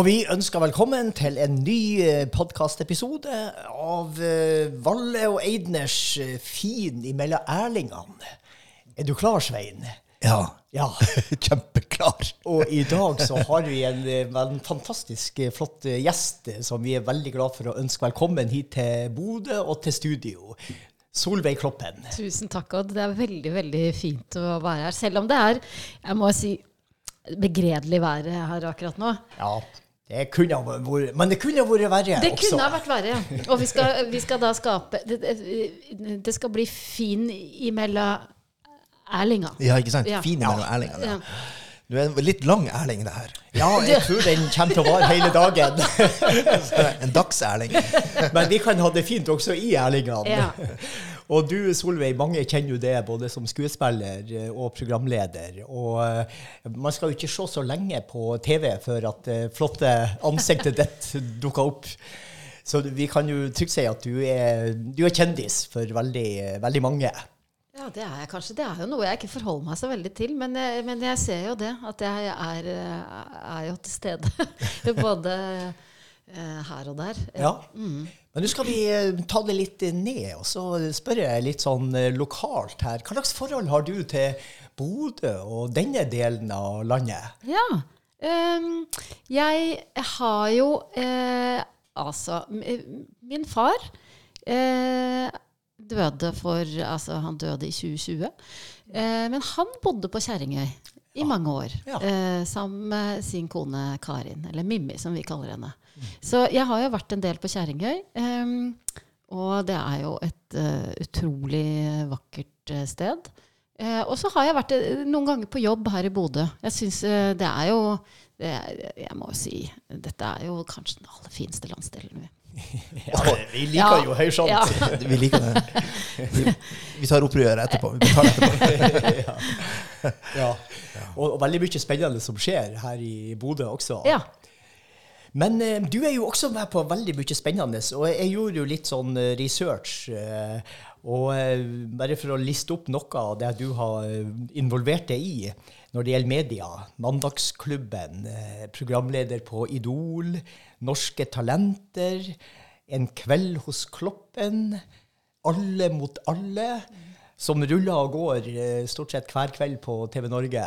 Og vi ønsker velkommen til en ny podkastepisode av eh, Valle og Eidners eh, Fin imellom ærlingene. Er du klar, Svein? Ja. Ja. Kjempeklar. Og i dag så har vi en, eh, en fantastisk eh, flott eh, gjest eh, som vi er veldig glad for å ønske velkommen hit til Bodø og til studio. Solveig Kloppen. Tusen takk, Odd. Det er veldig veldig fint å være her. Selv om det er jeg må si, begredelig vær her akkurat nå. Ja, det kunne vært Men det kunne vært verre Det også. kunne vært verre. Og vi skal, vi skal da skape Det, det, skal bli fin imellom Erlinga. Ja, ikke sant? Ja. Fin imellom Erlingene. Ja. Ja. Du er en litt lang Erling, det her. Ja, jeg tror den kommer til å vare hele dagen. En dags-Erling. Men vi kan ha det fint også i Erlingene. Ja. Og du, Solveig, mange kjenner jo det både som skuespiller eh, og programleder. Og eh, man skal jo ikke se så lenge på TV før at det flotte ansiktet ditt dukker opp. Så vi kan jo trygt si at du er, du er kjendis for veldig, veldig mange. Ja, det er jeg kanskje. Det er jo noe jeg ikke forholder meg så veldig til. Men, jeg- men jeg ser jo det, at jeg er, eh, er jo til stede. Både eh, her og der. Ja. Men nå skal vi eh, ta det litt ned, og så spør jeg litt sånn eh, lokalt her. Hva slags forhold har du til Bodø og denne delen av landet? Ja. um, jeg har jo eh, Altså, min far eh, døde for Altså, han døde i 2020. Eh, men han bodde på Kjerringøy i mange år. Ja. Eh, sammen med sin kone Karin, eller Mimmi, som vi kaller henne. Så jeg har jo vært en del på Kjerringøy. ehm, og det er jo et uh, utrolig vakkert uh, sted. Uh, og så har jeg vært eh, noen ganger på jobb her i Bodø. Jeg syns eh, det er jo det, er- Jeg må jo si Dette er jo kanskje den aller fineste landsdelen. Ja, vi liker Ja. jo Høysand. Ja. Vi liker det. Vi, vi tar opprøret etterpå. Vi betaler etterpå. Ja. Og, og veldig mye spennende som skjer her i Bodø også. Ja. Men eh, du er jo også med på veldig mye spennende, og jeg gjorde jo litt sånn eh, research. eh, og eh, bare for å liste opp noe av det du har eh, involvert deg i når det gjelder media. Mandagsklubben, eh, programleder på Idol, Norske Talenter, En kveld hos Kloppen, Alle mot alle, som ruller og går stort sett hver kveld på TV Norge.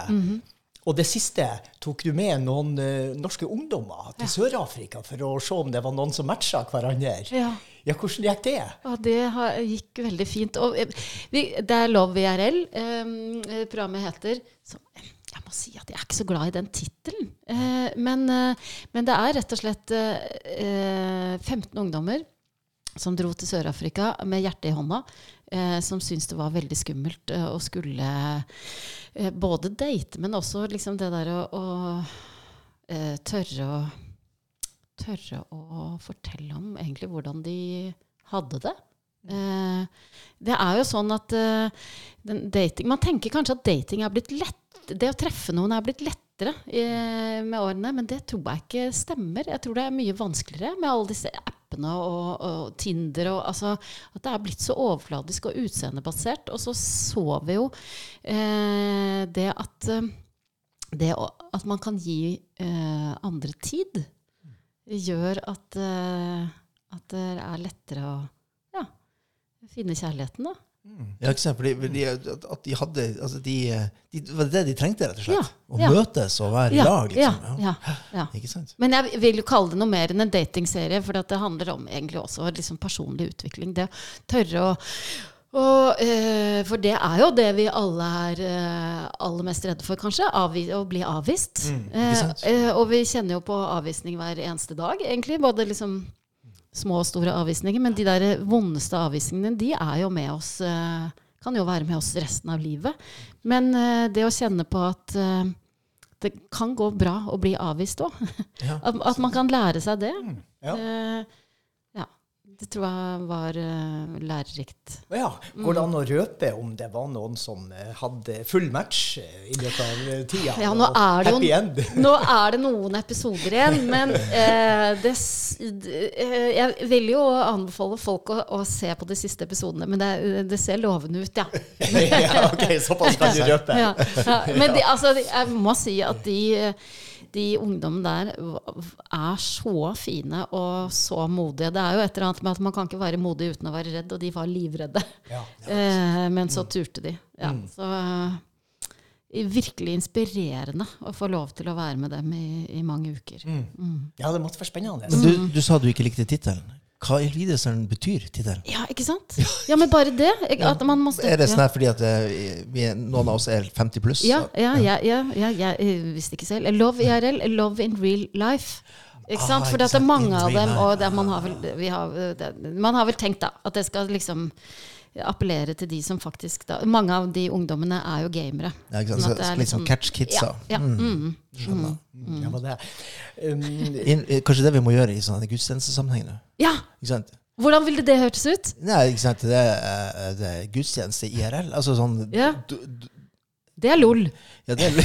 Og det siste tok du med noen uh, norske ungdommer til Sør-Afrika for å se om det var noen som matcha hverandre. Ja. Ja, hvordan gikk det? Ja, det har, gikk veldig fint. Og eh, vi, det er Love IRL eh, programmet heter. Eh, jeg må si at jeg er ikke så glad i den tittelen. Eh, men, eh, men det er rett og slett eh, 15 ungdommer som dro til Sør-Afrika med hjertet i hånda. Eh, som syntes det var veldig skummelt eh, å skulle eh, både date, men også liksom det der å, å tørre å tørre å fortelle om egentlig hvordan de hadde det. Eh, det er jo sånn at den dating, Man tenker kanskje at dating er blitt lett. Det å treffe noen er blitt lettere eh, med årene, men det tror jeg ikke stemmer. Jeg tror det er mye vanskeligere med alle disse appene og, og Tinder. Og, altså, at det er blitt så overfladisk og utseendebasert. Og så så vi jo eh, det at eh, det at man kan gi eh, andre tid, gjør at, eh, at det er lettere å ja, finne kjærligheten. da. Ja, ikke sant? Fordi, fordi at de hadde altså de, de, Det var det de trengte, rett og slett. Å ja. møtes og være i Ja, lag. Liksom. ja, ja, ja. Ikke sant? Men jeg vil jo kalle det noe mer enn en datingserie, for det handler om egentlig også liksom personlig utvikling. Det å tørre å og, eh, for det er jo det vi alle er eh, aller mest redde for, kanskje. Avvi å bli avvist. Mm. Eh, eh, og vi kjenner jo på avvisning hver eneste dag, egentlig. Både liksom små og store avvisninger. Men de der vondeste avvisningene, de er jo med oss eh, Kan jo være med oss resten av livet. Men eh, det å kjenne på at eh, det kan gå bra å bli avvist òg. Ja. At, at man kan lære seg det. Eh, ja. Det tror jeg var uh, lærerikt. Ja, Går det an å røpe om det var noen som eh, hadde full match eh, i løpet av tida? Ja, nå er det jo-? Nå er det noen episoder igjen, men uh, det, uh, jeg vil jo anbefale folk å, å se på de siste episodene. Men det, det ser lovende ut, ja. ja, ok, Såpass kan du røpe. ja, ja. Men de, altså, jeg må si at de, de ungdommene der er så fine og så modige. Det er jo et eller annet med at man kan ikke være modig uten å være redd, og de var livredde. Ja. Eh, men så turte de. Ja, Så eh, virkelig inspirerende å få lov til å være med dem i, i mange uker. ja, det måtte være spennende. Men du, du sa du ikke likte tittelen. Hva Elvidesen betyr tittelen? Ja, ikke sant? Ja, men bare det. At man må Er det sånn her fordi at eh, vi, noen av oss er 50 pluss? Ja, ja, ja, ja, ja, jeg eh, visste ikke selv. Love IRL, love in real life. Ikke sant? Ah, For det er mange av dem, og man, har vel, vi har, det, man har vel tenkt da, at det skal liksom appellere til de som faktisk da, Mange av de ungdommene er jo gamere. Ja, ikke sant? Sånn Så, at det er litt sånn catch kids Ja, ja, mm. Skjønner. Ja, det. Um, Inn- Kanskje det vi må gjøre i sånne gudstjenestesammenheng nå? ja! Ikke sant? Hvordan ville det hørtes ut? Nei, ikke sant? Det er, eh, det er gudstjeneste IRL. Altså sånn Ja. du, du, Det er LOL. ja, det, er,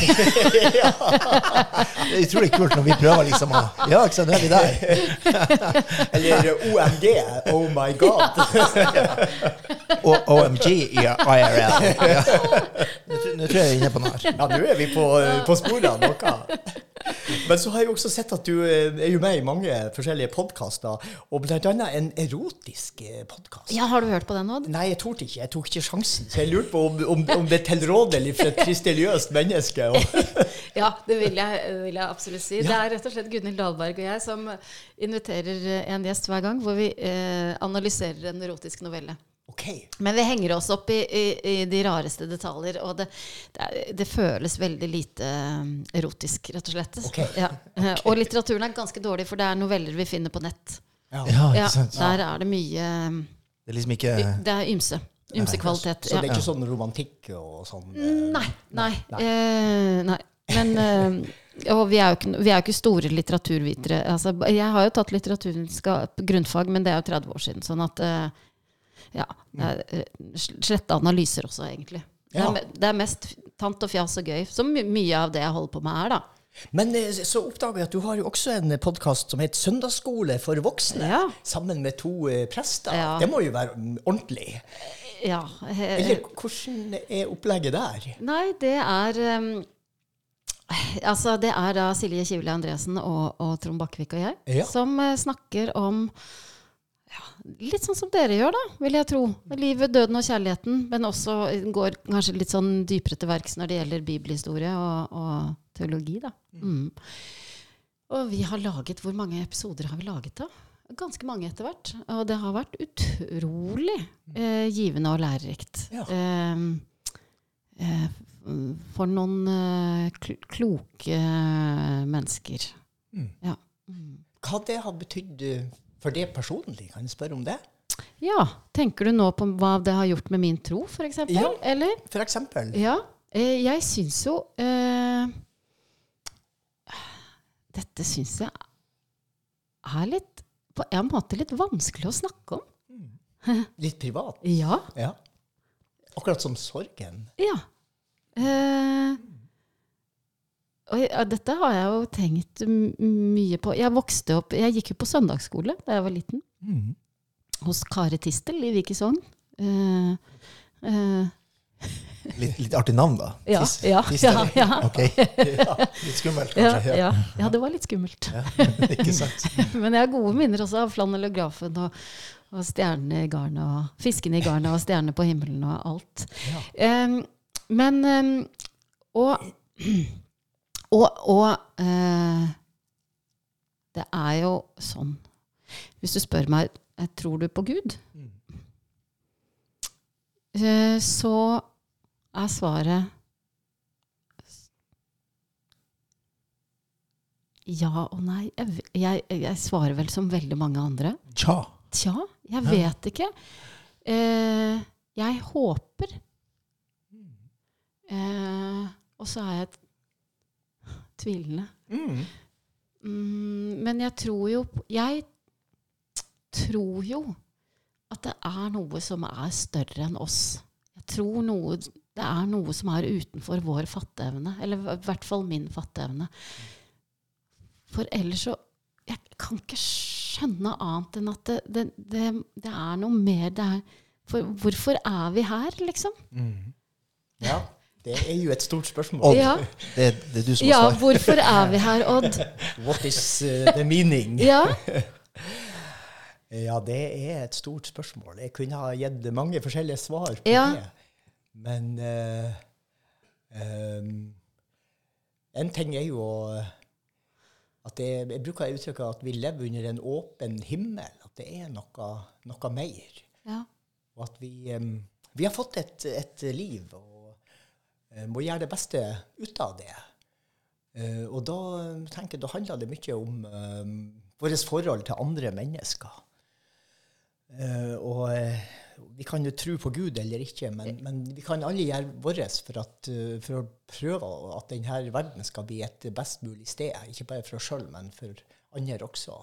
det er utrolig kult når vi prøver liksom å Ja, ikke sant, nå er vi der. eller OMG, oh my god. Og OMG i IRL. Ja. Nå, tror- nå tror jeg vi er inne på noe her. Ja, nå er vi på, på sporet av noe. Men så har jeg også sett at du eh, er jo med i mange forskjellige podkaster, og annet en erotisk podkast. Ja, Har du hørt på den, Odd? Nei, jeg torde ikke. Jeg tok ikke sjansen. Så jeg lurte på om, om, om det er tilrådelig for et kristeriøst menneske. Ja, det vil jeg, vil jeg absolutt si. Det er rett og slett Gunhild Dahlberg og jeg som inviterer en gjest hver gang, hvor vi eh, analyserer en erotisk novelle. Ok. Men vi henger oss opp i, i, i de rareste detaljer, og det, det, er, det føles veldig lite eh, erotisk, rett og slett. Okay. Ja. okay. Og litteraturen er ganske dårlig, for det er noveller vi finner på nett. Ja. Ja, Ja, ikke sant? der er det mye Det er liksom ikke Det er ymse. Ymse kvalitet. Så det er Ja. ikke sånn romantikk og sånn? Nei. Nei. Nei. Eh, nei. Men eh, og vi er, jo ikke, vi er jo ikke store litteraturvitere. Altså, jeg har jo tatt litteraturvitenskap grunnfag, men det er jo 30 år siden. Sånn at eh, Ja. Eh, slette analyser også, egentlig. Det, Ja. er, det er mest tant og fjas og gøy, som mye av det jeg holder på med, er, da. Men eh, så oppdager jeg at du har jo også en podkast som heter Søndagsskole for voksne. Ja. Sammen med to eh, prester. Ja. Det må jo være mm, ordentlig. Ja. eh, Eller hvordan er opplegget der? Nei, det er um, Altså, det er da Silje Kivle Andresen og, og Trond Bakkevik og jeg Ja. som eh, snakker om ja, litt sånn som dere gjør, da, vil jeg tro. Livet, døden og kjærligheten. Men også går kanskje litt sånn dypere til verks når det gjelder bibelhistorie og, og teologi, da. Mm. Og vi har laget Hvor mange episoder har vi laget, da? Ganske mange etter hvert. Og det har vært utrolig eh, givende og lærerikt. Ja. Eh, eh, for noen eh, kl kloke mennesker. Mm. Ja. Hva det har betydd for det personlig? Kan jeg spørre om det? ja. Tenker du nå på hva det har gjort med min tro, f.eks.? Ja. Eller? For eksempel? Ja. Eh, jeg syns jo eh, Dette syns jeg er litt På en måte litt vanskelig å snakke om. Litt privat? Ja. Ja. Akkurat som sorgen? Ja. Eh, og ja, dette har jeg jo tenkt mye på. Jeg vokste opp Jeg gikk jo på søndagsskole da jeg var liten. Mm. Hos Kare Tistel i Vik Uh. Eh, eh, litt, litt artig navn, da. ja, Tis- ja, Tistel. ja, ja, Ok. Litt skummelt, ja, kanskje. ja. ja, det var litt skummelt. Ja. Ikke sant? Men jeg har gode minner også av flanellografen og, og stjernene i garnet og fiskene i garnet og stjernene på himmelen og alt. Em, men um, Og, og, og eh, det er jo sånn Hvis du spør meg eh, tror du på Gud, Mm. eh, så er svaret ja og nei. Jeg, jeg, jeg svarer vel som veldig mange andre. Tja. Tja, jeg vet ikke. Eh, jeg håper. Eh, og så er jeg t- tvilende. Mm. Mm, men jeg tror jo Jeg tror jo at det er noe som er større enn oss. Jeg tror noe, det er noe som er utenfor vår fatteevne. Eller i hvert fall min fatteevne. For ellers så Jeg kan ikke skjønne annet enn at det, det, det, det er noe mer det er For hvorfor er vi her, liksom? Mm. Ja. Det er jo et stort spørsmål. Odd, Ja. det, det er du som Ja, svar. hvorfor er vi her, Odd? What is uh, the meaning? Ja, Ja, det er et stort spørsmål. Jeg kunne ha gitt mange forskjellige svar på Ja. det. Men uh, um, en ting er jo at jeg, Jeg bruker uttrykket at vi lever under en åpen himmel. At det er noe, noe mer. ja. Og at vi, um, vi har fått et, et liv og eh, må gjøre det beste ut av det. Eh, og da eh, tenker jeg, da handler det mye om um, vårt forhold til andre mennesker. Eh, og eh, vi kan jo tro på Gud eller ikke, men, men vi kan alle gjøre vårt for, at, eh, for å prøve at denne verden skal bli et best mulig sted. Ikke bare for oss sjøl, men for andre også.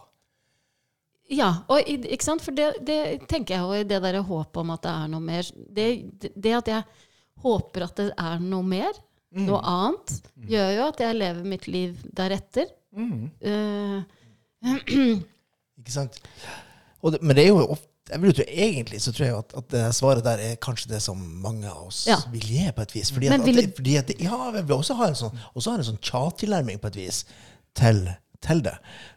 Ja, og ikke sant? For det, det tenker jeg jo i det der håpet om at det er noe mer det, det, det at jeg håper at det er noe mer, noe annet, gjør jo at jeg lever mitt liv deretter. Eh, Ikke sant? Det, men det er jo ofte jeg vil jo tro, Egentlig så tror jeg at, at det svaret der er kanskje det som mange av oss Ja. vil gi på et vis. Fordi at, vil at, fordi at det, ja, vi vil også ha en sånn, også ha en sånn tja-tilnærming på et vis til, til det.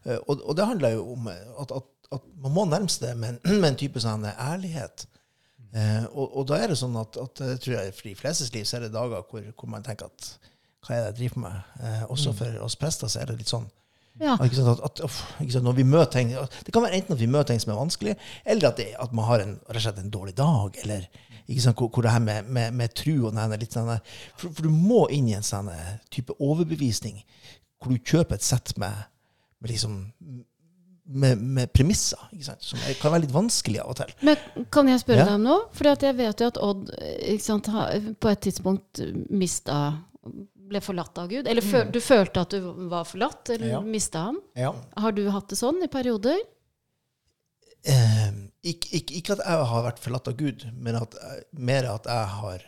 Eh, Og, og det handler jo om at, at, at man må nærme seg det med med en type sånn ærlighet. Eh, og, og da er det sånn at, at jeg tror jeg, for de flestes liv så er det dager hvor, hvor man tenker at hva er det jeg driver med? Eh, også for oss prester så er det litt sånn ja. at, at, sant, når vi møter ting, det kan være enten at vi møter ting som er vanskelig, eller at, det, at man har en, rett og slett en dårlig dag. eller sant, hvor, hvor det her med, med, med tru og denne, litt denne, for, for du må inn i en sånn type overbevisning hvor du kjøper et sett med, med liksom med, med premisser, som kan være litt vanskelig av og til. Men kan jeg spørre Ja. deg om noe? For jeg vet jo at Odd sant, på et tidspunkt mista Ble forlatt av Gud. Eller føl, du følte at du var forlatt, eller Ja. mista han. Ja. Har du hatt det sånn i perioder? Eh, ikke, ikke, ikke at jeg har vært forlatt av Gud, men at, mer at jeg har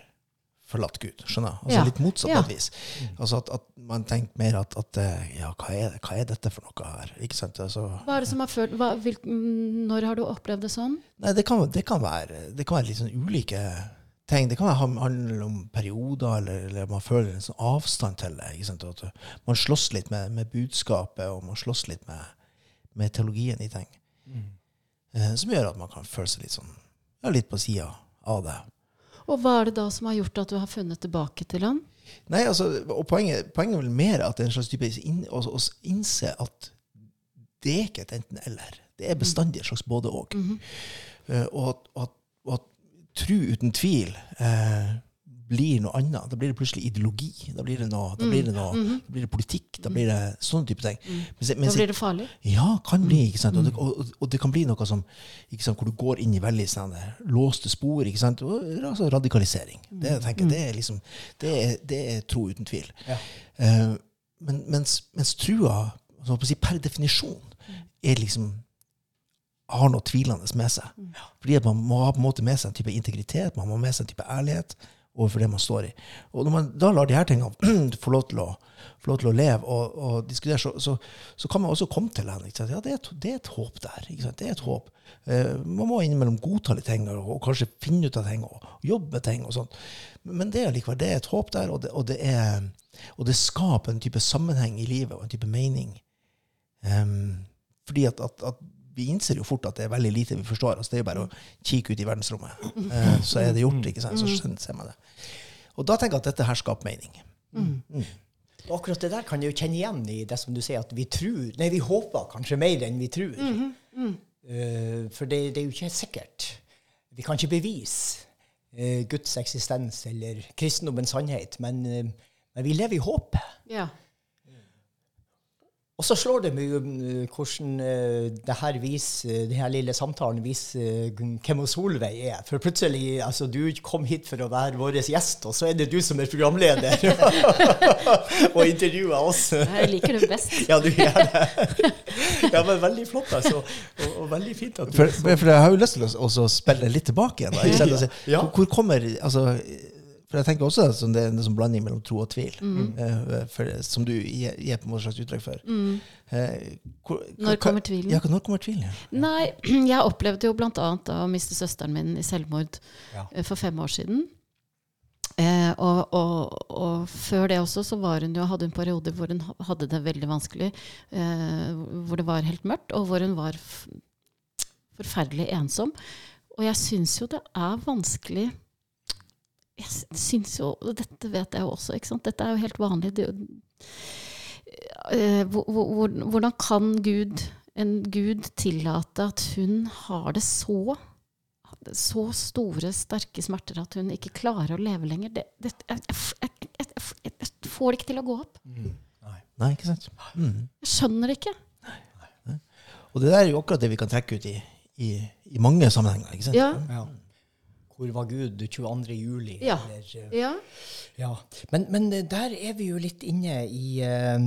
forlatt Gud. Skjønner? Altså Ja. Litt motsatt Ja. vis. Altså at, at man tenker mer at, at eh, ja, hva er, hva er dette for noe her? Ikke sant? Altså, Hva er det som har følt, hva, hvil, mm, når har du opplevd det sånn? nei, det kan, det, kan være, det kan være litt sånn ulike ting. Det kan handle om perioder, eller, eller man føler en sånn avstand til det. Ikke sant? At man slåss litt med, med budskapet, og man slåss litt med, med teologien i ting. Eh, som gjør at man kan føle seg litt sånn, ja, litt på sida av det. Og hva er det da som har gjort at du har funnet tilbake til han? Nei, altså, og poenget, poenget er vel mer at det er en slags type inn, å, innse at det er ikke et enten-eller. Det er bestandig et slags både-og. Mm og, at- og, at- og at tru uten tvil eh, blir noe annet. Da blir det plutselig ideologi. Da blir det noe, da blir det, noe, da blir det politikk. Da blir det sånne type ting. Mens, Da blir det farlig? ja, kan bli. ikke sant? Og det, og, og det kan bli noe som, ikke sant, hvor du går inn i veldig sånne låste spor. ikke sant? Og, altså radikalisering. Det, jeg tenker, det, er liksom, det, er, det er tro uten tvil. Ja. Uh, men, mens, mens trua altså, å si, per definisjon er liksom har noe tvilende med seg. Fordi at man må ha på en måte med seg en type integritet, man må ha med seg en type ærlighet overfor det man står i. Og når man da lar de her tingene få lov til å, få lov til å leve og, og diskutere, så, så, så kan man også komme til den. Ja, det er, et, det er et håp der. Det er et håp. Eh, man må innimellom godta litt ting og, og kanskje finne ut av ting og, og jobbe med ting. og sånt. Men det er likevel det er et håp der, og det, og det, er, det skaper en type sammenheng i livet og en type mening. Um, fordi at, at, at vi innser jo fort at det er veldig lite vi forstår. Altså, det er jo bare å kikke ut i verdensrommet, eh, så er det gjort. ikke sant? Så ser man det. Og da tenker jeg at dette her skaper mening. Og akkurat det der kan jeg jo kjenne igjen i det som du sier, at vi tror Nei, vi håper kanskje mer enn vi tror. Eh, for det, det er jo ikke sikkert. Vi kan ikke bevise uh, Guds eksistens eller kristendommens sannhet, men, uh, men vi lever i håpet. Ja. Og så slår det meg eh, hvordan denne, det her viser, den her lille samtalen viser eh, hvem Solveig er. For plutselig, altså du kom hit for å være vår gjest, og så er det du som er programleder og intervjuer oss. Jeg liker det best. Ja, du gjør det. Ja, men veldig flott, altså. Og, og veldig fint at du For, for jeg har jo lyst til å spille litt tilbake igjen. Da, ikke? Altså, Ja. hvor, hvor kommer altså, For jeg tenker også at det er en sånn blanding mellom tro og tvil, eh, for, som du gir, gir på en slags uttrykk for. Eh, hvor- Når kommer tvilen? Ja, når kommer tvilen? Ja. Nei, jeg opplevde jo bl.a. å miste søsteren min i selvmord Ja. eh, for fem år siden. Eh, og, og, og før det også så var hun jo, hadde hun perioder hvor hun hadde det veldig vanskelig. Eh, hvor det var helt mørkt, og hvor hun var forferdelig ensom. Og jeg syns jo det er vanskelig Jeg syns jo Og dette vet jeg jo også, ikke sant. Dette er jo helt vanlig. Det, hvor- hvordan kan Gud, en Gud tillate at hun har det så så store, sterke smerter at hun ikke klarer å leve lenger. Det, det, jeg, jeg, jeg, jeg, jeg får det ikke til å gå opp. Nei, ikke sant? Mm. Jeg skjønner det ikke. Og det der er jo akkurat det vi kan trekke ut i, i, i mange sammenhenger. ikke sant? Ja. Ja. Hvor var Gud 22. juli? Ja. Eller, eh, Ja. ja. Men, men eh, der er vi jo litt inne i uh,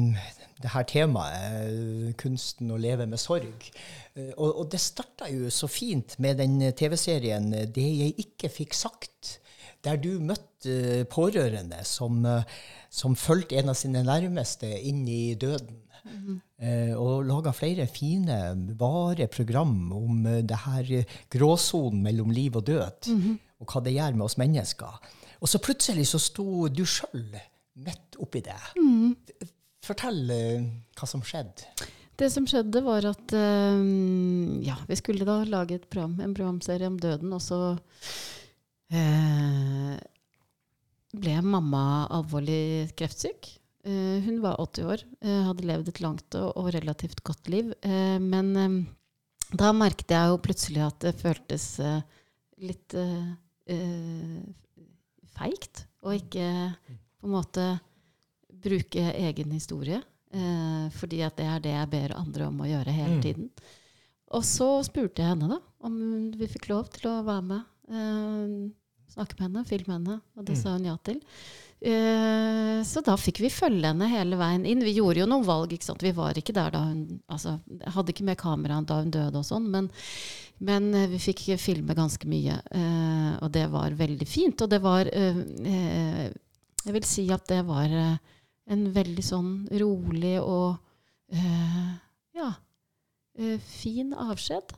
det her temaet, kunsten å leve med sorg. Og, og det starta jo så fint med den TV-serien 'Det jeg ikke fikk sagt', der du møtte pårørende som, som fulgte en av sine nærmeste inn i døden. Eh, og laga flere fine, vare program om eh, det her eh, gråsonen mellom liv og død, og hva det gjør med oss mennesker. Og så plutselig så sto du sjøl midt oppi det. Fortell eh, hva som skjedde. Det som skjedde, var at eh, ja, vi skulle da lage et program, en programserie om døden, og så eh, ble mamma alvorlig kreftsyk. Eh, hun var 80 år, eh, hadde levd et langt og, relativt godt liv. Eh, men da merket jeg jo plutselig at det føltes litt feigt å ikke på en måte bruke egen historie. Fordi at det er det jeg ber andre om å gjøre hele Mm. tiden. Og så spurte jeg henne da om vi fikk lov til å være med. Snakke med henne, filme henne. Og det Mm. sa hun ja til. Eh, så da fikk vi følge henne hele veien inn. Vi gjorde jo noen valg. ikke sant? Vi var ikke der da hun altså, Hadde ikke med kamera da hun døde og sånn, men, men eh, vi fikk filme ganske mye. Eh, og det var veldig fint. Og det var Jeg vil si at det var en veldig sånn rolig og ja, fin avskjed.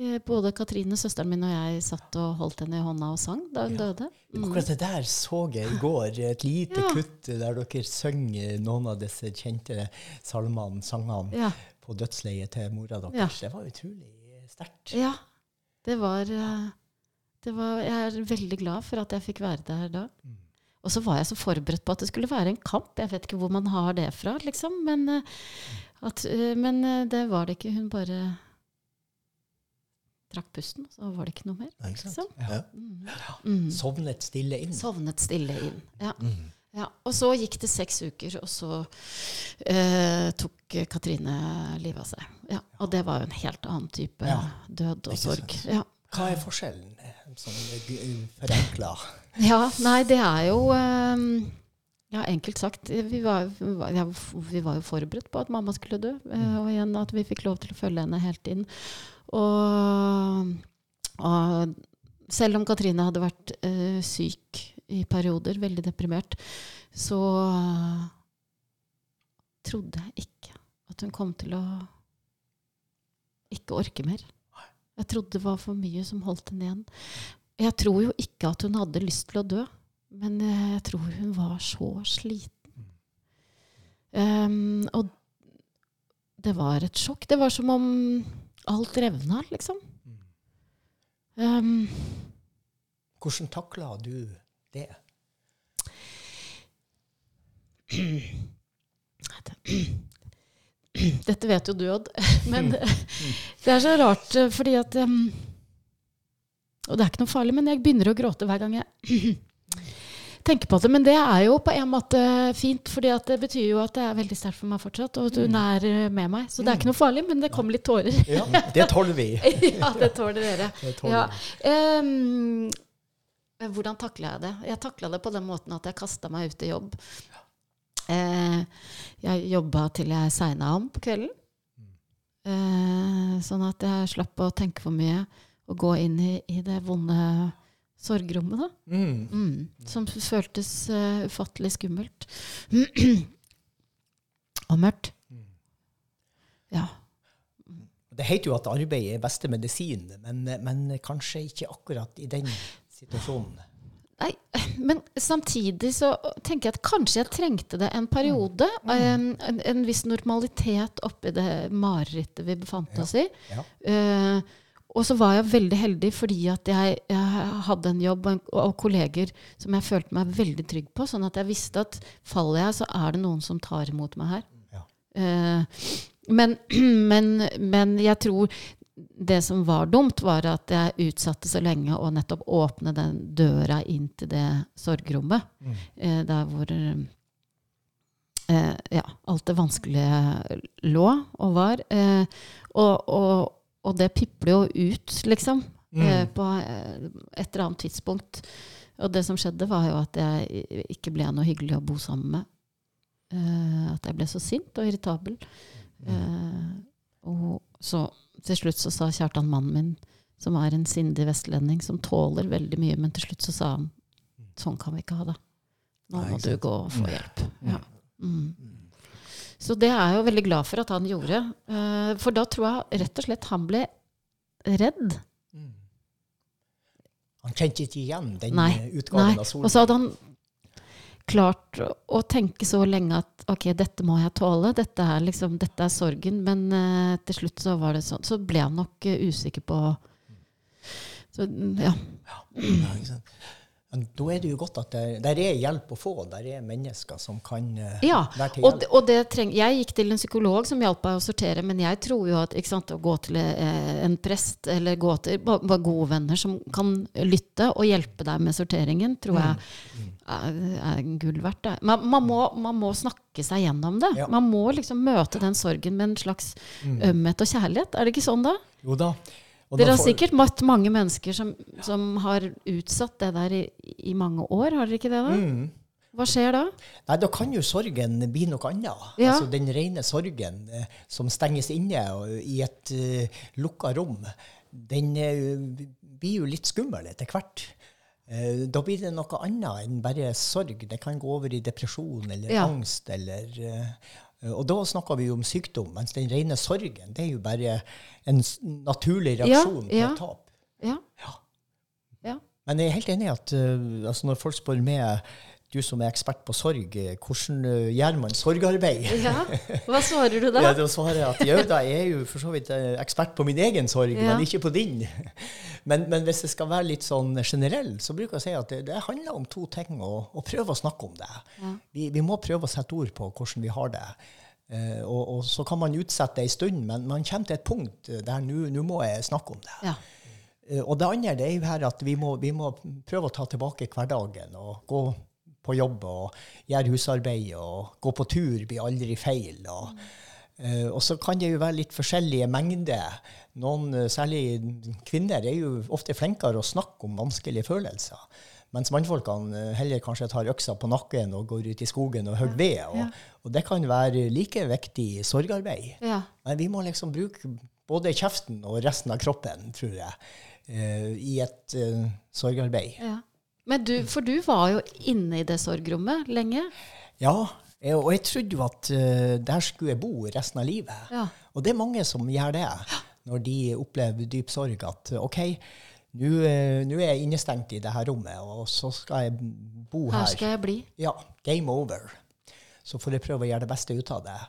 Eh, både Katrine, søsteren min, og jeg satt og holdt henne i hånda og sang da hun Ja. døde. Mm. Akkurat det der så jeg i går. Et lite Ja. kutt der dere synger noen av disse kjente salmene, sangene, Ja, på dødsleiet til mora deres. Det var utrolig sterkt. ja. Det var, eh, det var Jeg er veldig glad for at jeg fikk være der da. Mm. Og så var jeg så forberedt på at det skulle være en kamp. Jeg vet ikke hvor man har det fra, liksom. Men, eh, at, eh, men det var det ikke. Hun bare trakk pusten, så var det ikke noe mer. Nei, ikke sant? Ja. Ja. Mm. Mm. Sovnet stille inn. Sovnet stille inn. Ja. Mm. Ja, og så gikk det seks uker, og så eh, tok Katrine livet av seg. Ja, og det var jo en helt annen type død og sorg. Ja. Hva er forskjellen, eh, sånn eh, forenkla? ja, nei, det er jo um, Ja, enkelt sagt. Vi var, ja, vi var jo forberedt på at mamma skulle dø. eh, og igjen at vi fikk lov til å følge henne helt inn. Og, og selv om Katrine hadde vært eh, syk i perioder, veldig deprimert, så eh, trodde jeg ikke at hun kom til å ikke orke mer. Jeg trodde det var for mye som holdt henne igjen. Jeg tror jo ikke at hun hadde lyst til å dø, men eh, jeg tror hun var så sliten. Um, og det var et sjokk. Det var som om alt revna, liksom. Um, Hvordan takla du det? Dette vet jo du, Odd. Men det er så rart, eh, fordi at um, Og det er ikke noe farlig, men jeg begynner å gråte hver gang jeg tenker på det. Men det er jo på en måte fint, for det betyr jo at det er veldig sterkt for meg fortsatt. Og hun er eh, med meg. Så det er ikke noe farlig, men det kommer litt tårer. Ja, det tåler vi. ja, det tåler dere. Det tåler Ja. Ehm, hvordan takla jeg det? Jeg takla det på den måten at jeg kasta meg ut i jobb. Eh, jeg jobba til jeg segna om på kvelden. Eh, sånn at jeg slapp å tenke for mye og gå inn i, i det vonde sorgrommet, da. Mm. Mm, som føltes uh, ufattelig skummelt. og mørkt. Ja. Det heter jo at arbeid er beste medisin, men, men kanskje ikke akkurat i den situasjonen. Nei, men samtidig så tenker jeg at kanskje jeg trengte det en periode. En, en, en viss normalitet oppi det marerittet vi befant oss i. Ja. Eh, og så var jeg veldig heldig fordi at jeg, jeg hadde en jobb og, en, og kolleger som jeg følte meg veldig trygg på. Sånn at jeg visste at faller jeg, så er det noen som tar imot meg her. Ja. Eh, men, men, men jeg tror det som var dumt, var at jeg utsatte så lenge å nettopp åpne den døra inn til det sorgrommet. Eh, der hvor eh, ja, alt det vanskelige lå og var. Og, og, og det pipler jo ut, liksom, eh, på eh, et eller annet tidspunkt. Og det som skjedde, var jo at jeg ikke ble noe hyggelig å bo sammen med. Eh, at jeg ble så sint og irritabel. Eh, og så til slutt så sa Kjartan, mannen min, som er en sindig vestlending, som tåler veldig mye, men til slutt så sa han sånn kan vi ikke ha det. Nå må du gå og få hjelp. Ja. Mm. Så det er jeg jo veldig glad for at han gjorde. Eh, for da tror jeg rett og slett han ble redd. Han kjente ikke igjen den Nei, eh, utgaven Nei. av Og så hadde han klart å- å tenke så lenge at ok, dette må jeg tåle, dette er, liksom, dette er sorgen. Men uh, til slutt så var det sånn. Så ble han nok uh, usikker på så, ja. ja. Ja, Men da er det jo godt at det, der er hjelp å få. Der er mennesker som kan eh, Ja, være til og, hjelp. det- og det treng, jeg gikk til en psykolog som hjalp meg å sortere, men jeg tror jo at sant, å gå til eh, en prest eller gå til bare, gode venner som kan lytte og hjelpe deg med sorteringen, tror jeg er, er gull verdt. Det. Man, man, må, man må snakke seg gjennom det. Ja. Man må liksom møte den sorgen med en slags ømhet og kjærlighet. Er det ikke sånn, da? Jo da. Dere har sikkert møtt mange mennesker som, som har utsatt det der i, i mange år, har dere ikke det? da? Mm. Hva skjer da? Nei, da kan jo sorgen bli noe annet. Ja. Altså den rene sorgen eh, som stenges inne og, i et uh, lukka rom, den uh, blir jo litt skummel etter hvert. Uh, da blir det noe annet enn bare sorg. Det kan gå over i depresjon eller Ja. angst eller eh, Og da snakker vi jo om sykdom, mens den rene sorgen det er jo bare en naturlig reaksjon ja, ja. et tap. Ja. Ja. ja. Men jeg er helt enig i at uh, altså når folk spør meg, du som er ekspert på sorg, hvordan eh, gjør man sorgarbeid? Ja, Hva svarer du da? Ja, da svarer jeg at jau da, jeg er jo for så vidt eh, ekspert på min egen sorg, Ja. men ikke på din. Men, men hvis det skal være litt sånn generell, så bruker jeg å si at det, det handler om to ting, å, å prøve å snakke om det. Ja. Vi, vi må prøve å sette ord på hvordan vi har det. Eh, og, og så kan man utsette det en stund, men man kommer til et punkt der nå må jeg snakke om det. Ja. Eh, Og det andre det er jo her at vi må, vi må prøve å ta tilbake hverdagen og gå på jobb og gjøre husarbeid og gå på tur blir aldri feil. Og, Uh, og så kan det jo være litt forskjellige mengder. Noen, eh, særlig kvinner, er jo ofte flinkere å snakke om vanskelige følelser. Mens mannfolkene eh, heller kanskje tar øksa på nakken og går ut i skogen og hogger ved. Og, Ja. og det kan være like viktig sorgarbeid. Ja. Men vi må liksom bruke både kjeften og resten av kroppen, tror jeg, uh, i et uh, sorgarbeid. ja. Men du, for du var jo inne i det sorgrommet lenge. Ja, eh, og jeg trodde jo at eh, der skulle jeg bo resten av livet. Ja. Og det er mange som gjør det når de opplever dyp sorg, at eh, OK, nå nå er jeg innestengt i det her rommet, og så skal jeg bo her. Her skal jeg bli. Ja, game over. Så får jeg prøve å gjøre det beste ut av det.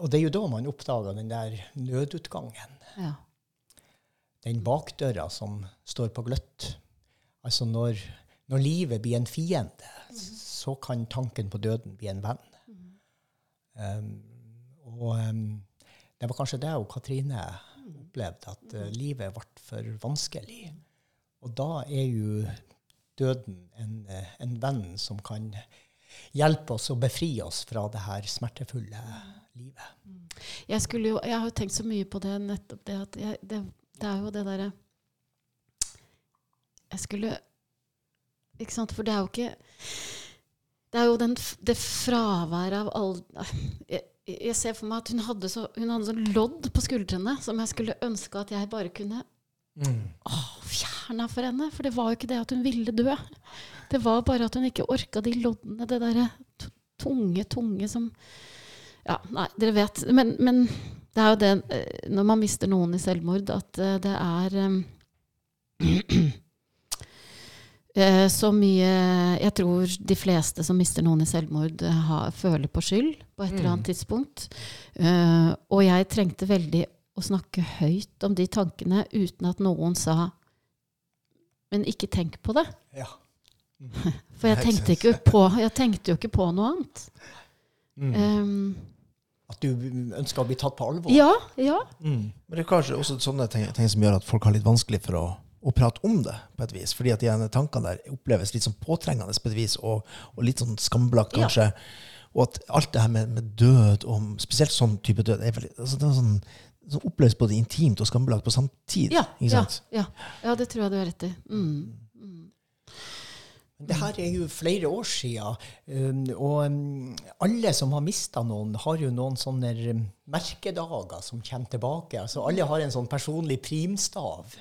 Og det er jo da man oppdager den der nødutgangen. Ja. den bakdøra som står på gløtt. Altså når, når livet blir en fiende, så kan tanken på døden bli en venn. Um, og um, det var kanskje det og Katrine opplevde, at uh, livet ble for vanskelig. Og da er jo døden en, eh, en venn som kan hjelpe oss og befri oss fra det her smertefulle livet. Jeg, jo, jeg har jo tenkt så mye på det nettopp det at jeg, det, det er jo det derre Jeg skulle Ikke sant? For det er jo ikke Det er jo den, det fraværet av all jeg, jeg ser for meg at hun hadde, så, hun hadde sånn lodd på skuldrene som jeg skulle ønske at jeg bare kunne åh, fjerna for henne. For det var jo ikke det at hun ville dø. Det var bare at hun ikke orka de loddene, det derre tunge, tunge som Ja, nei, dere vet. Men, men det er jo det eh, når man mister noen i selvmord, at eh, det er um, så mye Jeg tror de fleste som mister noen i selvmord, eh, har, føler på skyld på et eller annet tidspunkt. Uh, og jeg trengte veldig å snakke høyt om de tankene uten at noen sa Men ikke tenk på det. Ja. For jeg tenkte, ikke på, jeg tenkte jo ikke på noe annet. Mm. Um, At du ønsker å bli tatt på alvor? ja, ja. Mm. Men det er kanskje også sånne ting, ting som gjør at folk har litt vanskelig for å, å prate om det, på et vis. Fordi at de tankene der oppleves litt sånn påtrengende på et vis, og, og litt sånn skambelagt, Ja. Og at alt det her med, med død, og spesielt sånn type død, er veldig, altså det er sånn, som oppleves både intimt og skambelagt på samme tid. Ja, ikke ja, sant? ja. ja, det tror jeg du har rett i. Mm. Mm. Det her er jo flere år siden, um, og um, alle som har mista noen, har jo noen sånne merkedager som kommer tilbake. Altså, alle har en sånn personlig primstav.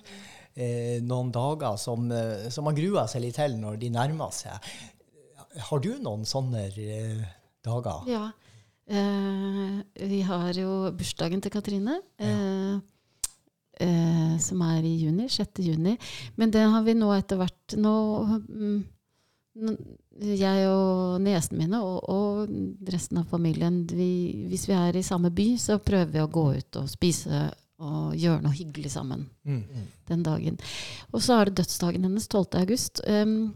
Eh, noen dager som, eh, som man gruer seg litt til når de nærmer seg. Har du noen sånne eh, dager? Ja. Eh, vi har jo bursdagen til Katrine, eh, eh, som er i juni. 6. juni. Men det har vi nå etter hvert nå, mm, Jeg og niesene mine og, og resten av familien, vi, hvis vi er i samme by, så prøver vi å gå ut og spise og gjøre noe hyggelig sammen Mm. den dagen. Og så er det dødsdagen hennes, 12. august. Um,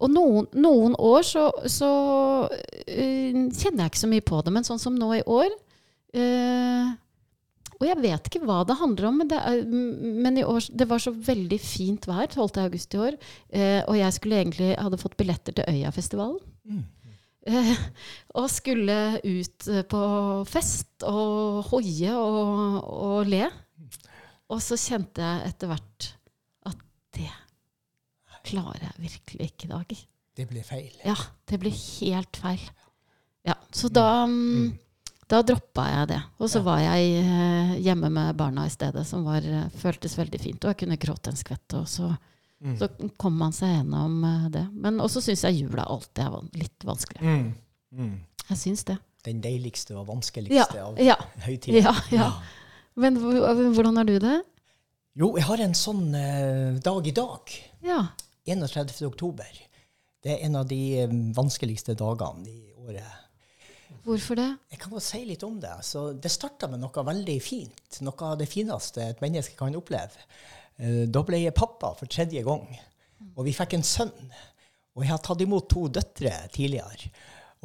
og noen, noen år så, så uh, kjenner jeg ikke så mye på det, men sånn som nå i år uh, Og jeg vet ikke hva det handler om, men, det, er, men i år, det var så veldig fint vær 12. august i år. uh, og jeg skulle egentlig hadde fått billetter til Øyafestivalen. Mm. Eh, og skulle ut på fest og hoie og, og le. Og så kjente jeg etter hvert at det klarer jeg virkelig ikke i dag. Det blir feil. Ja, det blir helt feil. Ja, så da, mm, da droppa jeg det. Og så Ja. var jeg eh, hjemme med barna i stedet, som var, eh, føltes veldig fint. Og jeg kunne gråte en skvett. Og så, Mm. så kom man seg gjennom eh, det. Men også syns jeg jula alltid er van- litt vanskelig. Mm. Mm. Jeg syns det. Den deiligste og Ja, vanskeligste av ja, høytider. ja, ja. Men hvordan har du det? Jo, jeg har en sånn eh, dag i dag. Ja. 31. oktober. Det er en av de eh, vanskeligste dagene i året. Hvorfor det? Jeg kan godt si litt om det. Så det starta med noe veldig fint. Noe av det fineste et menneske kan oppleve. Eh, Da ble jeg pappa for tredje gang. Og vi fikk en sønn. Og jeg har tatt imot to døtre tidligere.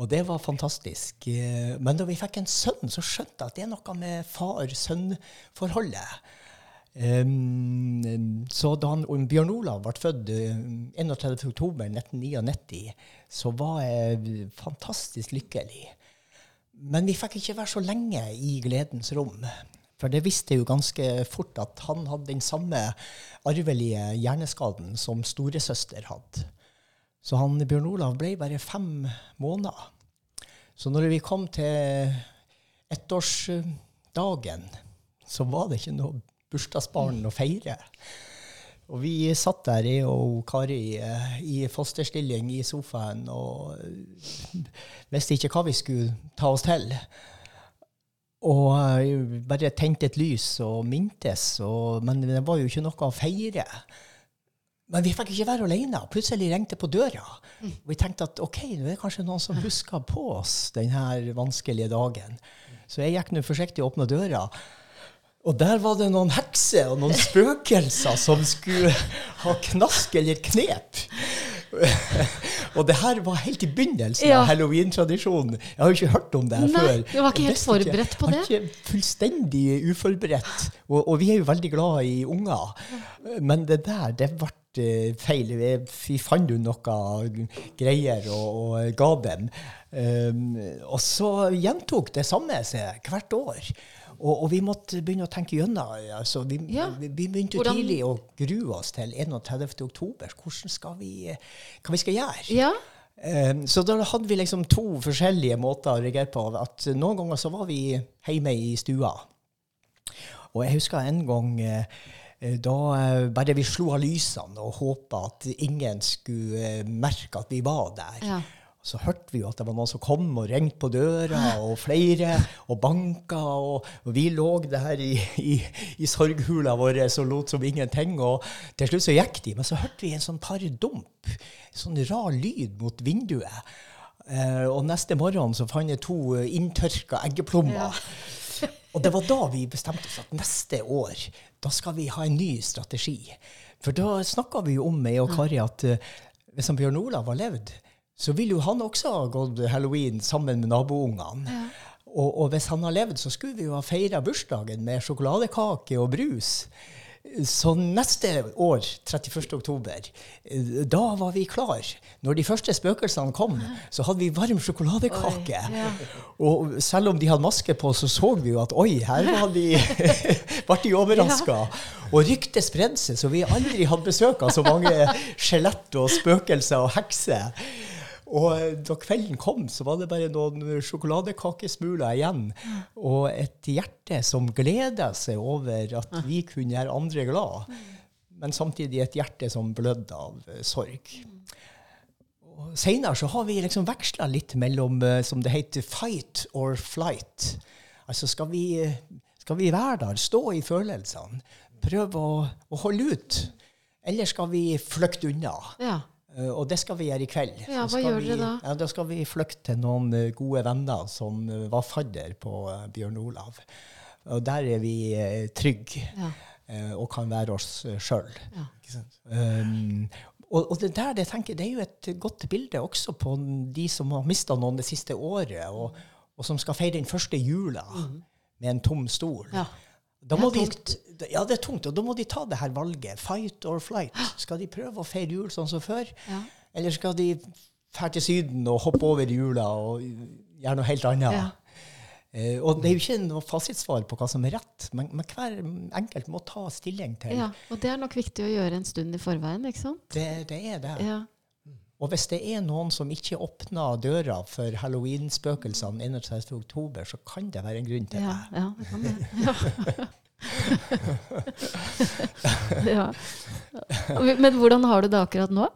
Og det var fantastisk. Eh, Men da vi fikk en sønn, så skjønte jeg at det er noe med far-sønn-forholdet. Um, så da han, Bjørn Olav ble født uh, 31.10.1999, så var jeg fantastisk lykkelig. Men vi fikk ikke være så lenge i gledens rom. For det visste jeg jo ganske fort at han hadde den samme arvelige hjerneskaden som storesøster hadde. Så han Bjørn Olav ble bare fem måneder. Så når vi kom til ettårsdagen, så var det ikke noe bursdagsbarn å feire. Og vi satt der, jeg og Kari, eh, i fosterstilling i sofaen og visste ikke hva vi skulle ta oss til. Og bare tente et lys og mintes, og, men det var jo ikke noe å feire. Men vi fikk ikke være alene. Plutselig ringte på døra. Og vi tenkte at ok, nå er det kanskje noen som husker på oss denne vanskelige dagen. Så jeg gikk nå forsiktig og åpna døra. Og der var det noen hekser og noen spøkelser som skulle ha knask eller knep. og det her var helt i begynnelsen Ja. av halloween-tradisjonen. Jeg har jo ikke hørt om det her Nei, før. du var ikke helt forberedt på jeg det? ikke fullstendig uforberedt. Og, og vi er jo veldig glad i unger. Men det der, det ble feil. Vi, fant jo noe greier og, og ga dem. Um, og så gjentok det samme seg hvert år. Og, og vi måtte begynne å tenke gjennom. Altså, vi, Ja. vi, vi begynte Hvordan- tidlig å grue oss til 31. oktober. Hvordan skal vi, hva vi skal gjøre? Ja. Um, Så da hadde vi liksom to forskjellige måter å reagere på. At Noen ganger så var vi hjemme i stua. Og jeg husker en gang eh, da eh, bare vi slo av lysene og håpa at ingen skulle eh, merke at vi var der. Ja. Så hørte vi jo at det var noen som kom og ringte på døra, og flere, og banka. Og, og vi lå der i, i, i sorghula vår og lot som ingenting. Og til slutt så gikk de, men så hørte vi en sånn par dump. Sånn rar lyd mot vinduet. Eh, og neste morgen så fant jeg to eh, inntørka eggeplommer. Og det var da vi bestemte oss at neste år da skal vi ha en ny strategi. For da snakka vi jo om, meg og Kari, at uh, hvis han Bjørn Olav har levd, så ville jo han også ha gått halloween sammen med naboungene. Ja. Og, og, hvis han har levd, så skulle vi jo ha feira bursdagen med sjokoladekake og brus. Så neste år, 31. oktober, da var vi klar. Når de første spøkelsene kom, så hadde vi varm sjokoladekake. Oi, ja. Og selv om de hadde maske på, så så vi jo at oi, her var de ble de overraska. Ja. Og ryktet spredde seg, så vi aldri hadde besøk av så mange skjelett og spøkelser og hekser. Og eh, da kvelden kom, så var det bare noen sjokoladekakesmuler igjen. Og et hjerte som gleda seg over at vi kunne gjøre andre glad. Men samtidig et hjerte som blødde av uh, sorg. Og Seinere har vi liksom veksla litt mellom, uh, som det heter, fight or flight. Altså skal vi, skal vi være der, stå i følelsene, prøve å, å holde ut? Eller skal vi flykte unna? Ja. Uh, og det skal vi gjøre i kveld. Ja, Hva gjør dere da? Ja, da skal vi flykte til noen uh, gode venner som uh, var fadder på Bjørn Olav. Og der er vi trygge ja. og kan være oss sjøl. Ja. Um, og, og, det der det, tenker, det er jo et godt bilde også på de som har mista noen det siste året, og, og, som skal feire den første jula mm. med en tom stol. Ja. Da det er de. Ja, det er tungt. Og da må de ta det her valget. Fight or flight. Skal de prøve å feire jul sånn som før? Ja. Eller skal de dra til Syden og hoppe over jula og gjøre noe helt annet? Ja. Uh, og det er jo ikke noe fasitsvar på hva som er rett, men, men, hver enkelt må ta stilling til Ja, Og det er nok viktig å gjøre en stund i forveien, ikke sant? Det, det er det. Ja. Og hvis det er noen som ikke åpner døra for halloween-spøkelsene 31.10, så kan det være en grunn til ja, det. Ja, det kan det. Ja. ja. Men hvordan har du det akkurat nå?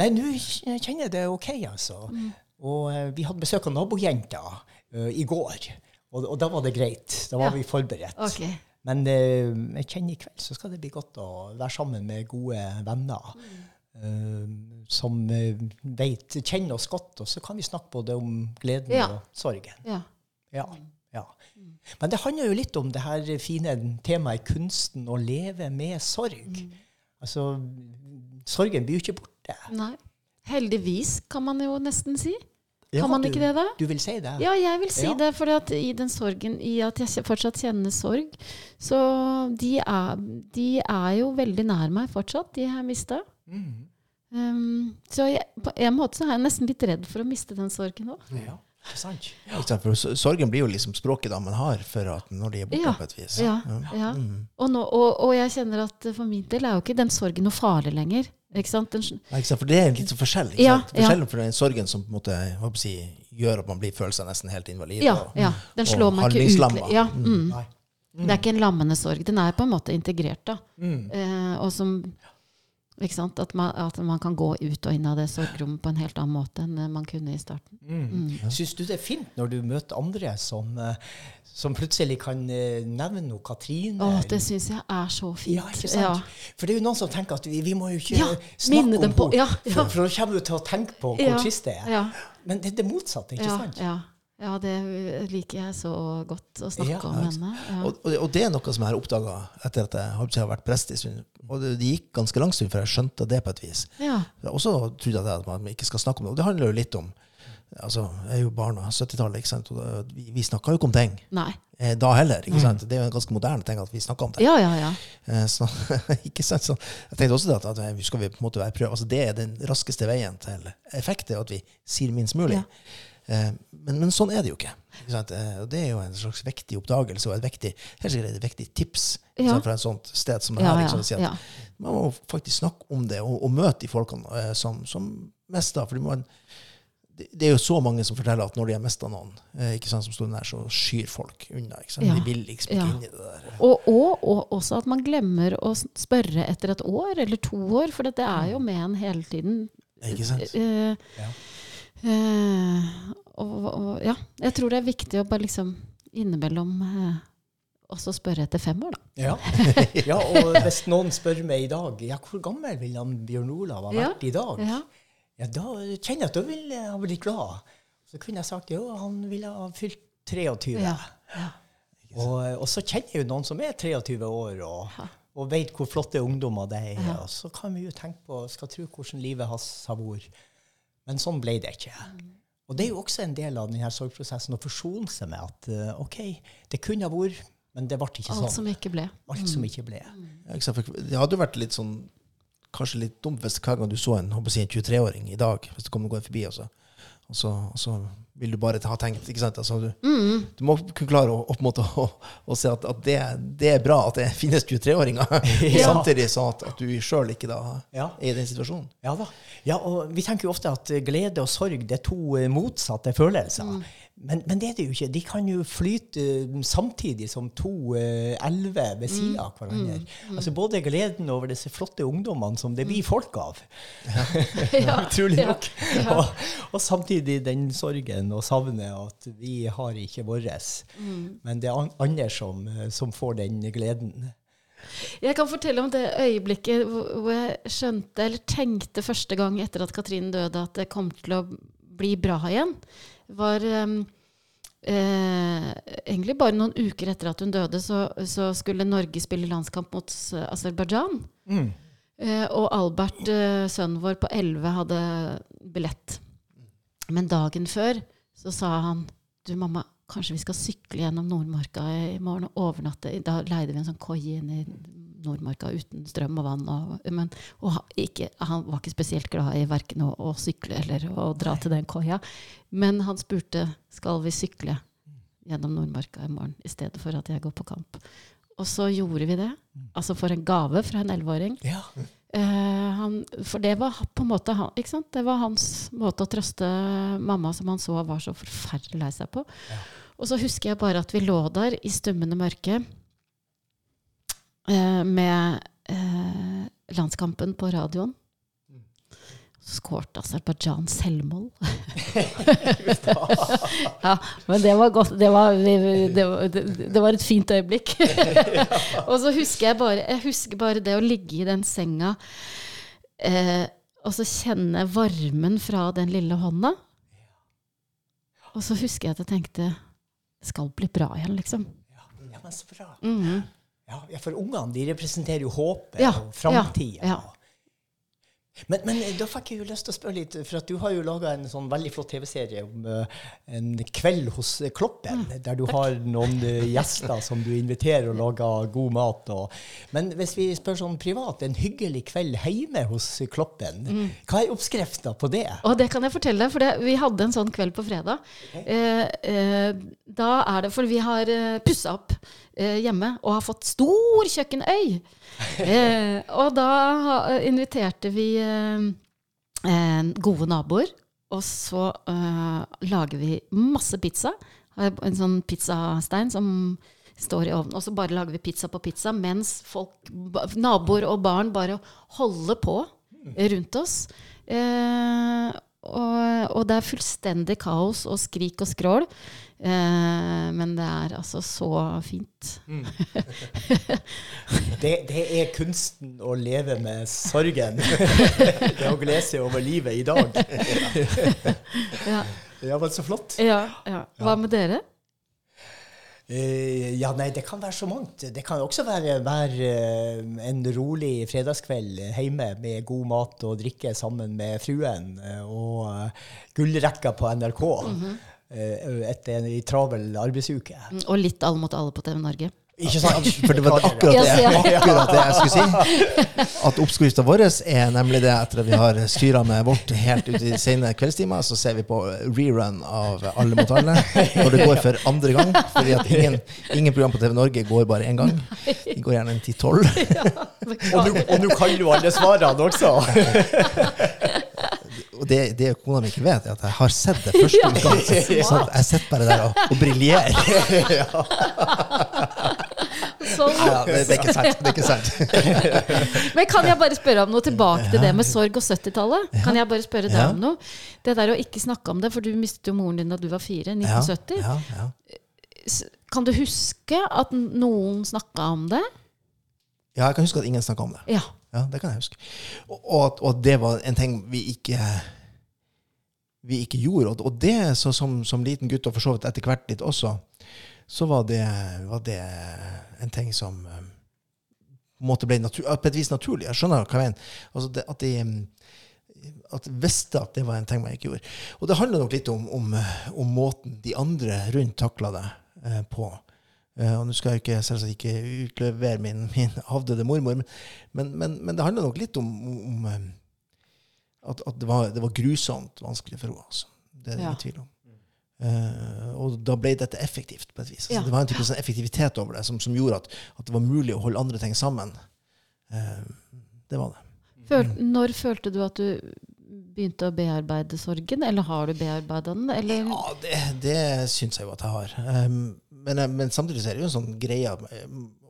Nei, nå kjenner jeg det OK, altså. Mm. Og uh, vi hadde besøk av nabojenta uh, i går, og, og, da var det greit. Da var ja. vi forberedt. Okay. Men uh, jeg kjenner i kveld så skal det bli godt å være sammen med gode venner. Mm. Uh, som vet, kjenner oss godt, og så kan vi snakke både om gleden ja. og sorgen. Ja. Ja, ja. Men det handler jo litt om det her fine temaet kunsten å leve med sorg. Mm. Altså, sorgen blir jo ikke borte. Nei. Heldigvis, kan man jo nesten si. Kan man ikke det, da? Du vil si det? Ja, jeg vil si ja. det. For i den sorgen, i at jeg fortsatt kjenner sorg, så de er, de er jo veldig nær meg fortsatt, de jeg har mista. Mm. Um, så jeg, på en måte så er jeg nesten litt redd for å miste den sorgen òg. Ja. Sant. Ja. For sorgen blir jo liksom språket damen har for at når de er borte ja. på et vis. Ja. ja. Mm. Og, nå, og, og, jeg kjenner at for min del er jo ikke den sorgen noe farlig lenger. Ikke sant? Den, Nei, ikke sant? For det er litt forskjell. Ikke sant? Forskjellen for den sorgen som på en måte, si, gjør at man blir føler seg nesten helt invalid. Ja, og, ja. Den slår meg ikke ut. Ja. Mm. Mm. Det er ikke en lammende sorg. Den er på en måte integrert. da. Mm. Eh, og som at man, at man, kan gå ut og inn av det sorgrommet på en helt annen måte enn man kunne i starten. Mm. Mm. Syns du det er fint når du møter andre som, eh, som plutselig kan eh, nevne noe Katrine? Å, det syns jeg er så fint. Ja, ikke sant? Ja. For det er jo noen som tenker at vi, vi må jo ikke ja, snakke om henne, ja, for, for da kommer du til å tenke på hvor trist det er. Men det er det motsatte, ikke sant? Ja. Ja, det liker jeg så godt å snakke ja, om henne. Ja. Og, og, det er noe som jeg har oppdaga etter at jeg har vært prest i stund. Og det, det, gikk ganske lang stund før jeg skjønte det på et vis. Ja. Og også trodde jeg at man ikke skal snakke om det. Og det handler jo litt om altså, Jeg er jo barn av 70-tallet, ikke sant? og vi, vi snakka jo ikke om ting. Nei. Eh, da heller. ikke sant? Mm. Det er jo en ganske moderne ting at vi snakker om ting. Ja, ja, ja. Eh, så, ikke sant? Så jeg tenkte også at, at skal vi på en måte være prøve. Altså, det er den raskeste veien til effekt, at vi sier minst mulig. Ja. Eh, men, men, sånn er det jo ikke. ikke eh, og det er jo en slags viktig oppdagelse og et viktig, et viktig tips ja. fra et sånt sted som det her. Liksom, ja, Man må faktisk snakke om det og, og møte de folkene eh, som, som mister. For man, det, det, er jo så mange som forteller at når de har mista noen, ikke sant, som står nær, så skyr folk unna. ikke sant? De vil liksom ikke inn i det der. Og, og, og, også at man glemmer å spørre etter et år eller to år, for det er jo med en hele tiden. Ikke sant? Uh, ja. Eh, og, og ja, jeg tror det er viktig å bare liksom innimellom eh, også spørre etter fem år, da. Ja. ja, og hvis noen spør meg i dag ja, hvor gammel vil han Bjørn Olav ha Ja. vært i dag, Ja. ja, da kjenner jeg at da vil jeg ha blitt glad. Så kunne jeg sagt jo, han ville ha fylt 23. Ja. Ja. Og, og så kjenner jeg jo noen som er 23 år, og, og vet hvor flotte ungdommer det er. Ja. Og så kan vi jo tenke på, skal tro hvordan livet hans har vært. Men sånn ble det ikke. Og det er jo også en del av denne sorgprosessen å forsone seg med at eh, OK, det kunne ha vært, men det ble ikke Alt sånn. som ikke ble. Alt som ikke ble. Ja, sant? For Det hadde jo vært litt sånn Kanskje litt dumt hvis hver gang du så en, en 23-åring i dag, hvis det kommer noen forbi, og så, og, så, og så vil du bare ha tenkt ikke sant? Altså, du, Mm. du må kunne klare å, å, måte, å, å se at, at det, det er bra at det finnes 23-åringer, Ja. samtidig sånn at, at du sjøl ikke da Ja. er i den situasjonen. Ja da. Ja, og vi tenker jo ofte at glede og sorg det er to eh, motsatte følelser. Men, men det er det jo ikke. De kan jo flyte eh, samtidig som to eh, elver ved siden av hverandre. Altså Både gleden over disse flotte ungdommene som det blir folk av, Ja. utrolig Ja. nok, og, og samtidig den sorgen og savnet at vi har ikke våres. Men det er an- andre som, eh, som får den gleden. Jeg kan fortelle om det øyeblikket hvor jeg skjønte, eller tenkte første gang etter at Katrine døde, at det kom til å bli bra igjen. Var eh, egentlig bare noen uker etter at hun døde, så, så skulle Norge spille landskamp mot Aserbajdsjan. Mm. Eh, og Albert, eh, sønnen vår på 11, hadde billett. Men dagen før så sa han Du, mamma, kanskje vi skal sykle gjennom Nordmarka i morgen og overnatte? Da leide vi en sånn koie inn i Nordmarka uten strøm og vann. Og, men, og ikke, han var ikke spesielt glad i verken å, å sykle eller å dra til den koia. Men han spurte skal vi sykle gjennom Nordmarka i morgen i stedet for at jeg går på kamp. Og så gjorde vi det. Altså for en gave fra en elleveåring. Ja. Uh, han, for det var på en måte han, ikke sant? Det var hans måte å trøste mamma som han så var så forferdelig lei seg på. Og så husker jeg bare at vi lå der i stummende mørke med eh, landskampen på radioen. Så skårte Aserbajdsjan selvmål. ja, men det var godt. Det var, det, var, det, var et fint øyeblikk. og så husker jeg bare Jeg husker bare det å ligge i den senga eh, og så kjenne varmen fra den lille hånda. Og så husker jeg at jeg tenkte Det skal bli bra igjen, liksom. ja, men så bra. Mm Ja, ja, for ungene de representerer jo håpet og framtida. Men, men da fikk jeg jo lyst til å spørre litt, for du har jo laga en sånn veldig flott TV-serie om uh, en kveld hos eh, Kloppen, Mm, der du har noen uh, gjester som du inviterer og lager god mat. Og, men hvis vi spør sånn privat, en hyggelig kveld hjemme hos Kloppen, Mm. hva er oppskrifta på det? Og det kan jeg fortelle deg, for det, vi hadde en sånn kveld på fredag. Eh, eh, da er det For vi har eh, pussa opp hjemme og har fått stor kjøkkenøy. Eh, og da inviterte vi eh, eh, gode naboer, og så eh, lager vi masse pizza. En sånn pizzastein som står i ovnen. Og så bare lager vi pizza på pizza mens folk, naboer og barn bare holder på rundt oss. Eh, og, og det er fullstendig kaos og skrik og skrål. Eh, men det er altså så fint. det? Det er kunsten å leve med sorgen. det å glede seg over livet i dag. Ja, Ja, men så flott. ja, ja. Hva med dere? Uh, ja, nei, det kan være så mangt. Det kan også være, være uh, en rolig fredagskveld hjemme med god mat og drikke sammen med fruen uh, og uh, gullrekka på NRK eh, etter en travel arbeidsuke. Og litt Alle mot alle på TV Norge. Ikke sant? For det var akkurat det, akkurat det jeg skulle si. At oppskrifta vår er nemlig det etter at vi har styra med vårt helt ut i sene kveldstimer, så ser vi på rerun av Alle mot alle når det går for andre gang. Fordi at ingen, ingen program på TV Norge går bare én gang. De går gjerne en 10-12. Og nå- Og nå kan jo alle svarene også! Og det, det kona mi ikke vet, er at jeg har sett det første utgang. Så jeg sitter bare der og, og briljerer. sånn. Ja, det, det er ikke sant. Det er ikke sant. Men kan jeg bare spørre om noe tilbake til det med sorg og 70-tallet? Kan jeg bare spørre deg Ja. om noe? Det der å ikke snakke om det, for du mistet jo moren din da du var fire, 1970. Ja, Kan du huske at noen snakka om det? ja, jeg kan huske at ingen snakka om det. Ja. Ja, det kan jeg huske. Og, at- og det var en ting vi ikke vi ikke gjorde. Og, det, så som, som liten gutt, og for så vidt etter hvert litt også, så var det, var det en ting som eh, på en måte ble natur, på et vis naturlig. Jeg skjønner hva jeg mener. Altså det, at de at visste at det var en ting man ikke gjorde. Og det handler nok litt om, om, om måten de andre rundt takla det eh, på. Eh, og nå skal jeg ikke, selvsagt ikke utlevere min, min avdøde mormor, men, men, men, men det handler nok litt om, om eh, at, at det, var, det var grusomt vanskelig for henne. Altså. Det er det Ja. ingen tvil om. Uh, og da ble dette effektivt på et vis. Altså, Ja. Det var en type sånn effektivitet over det som, som gjorde at, at det var mulig å holde andre ting sammen. Uh, det var det. Føl, når følte du at du begynte å bearbeide sorgen, eller har du bearbeida den? Eller? Ja, det, det syns jeg jo at jeg har. Um, men, eh, men samtidig så er det jo en sånn greie at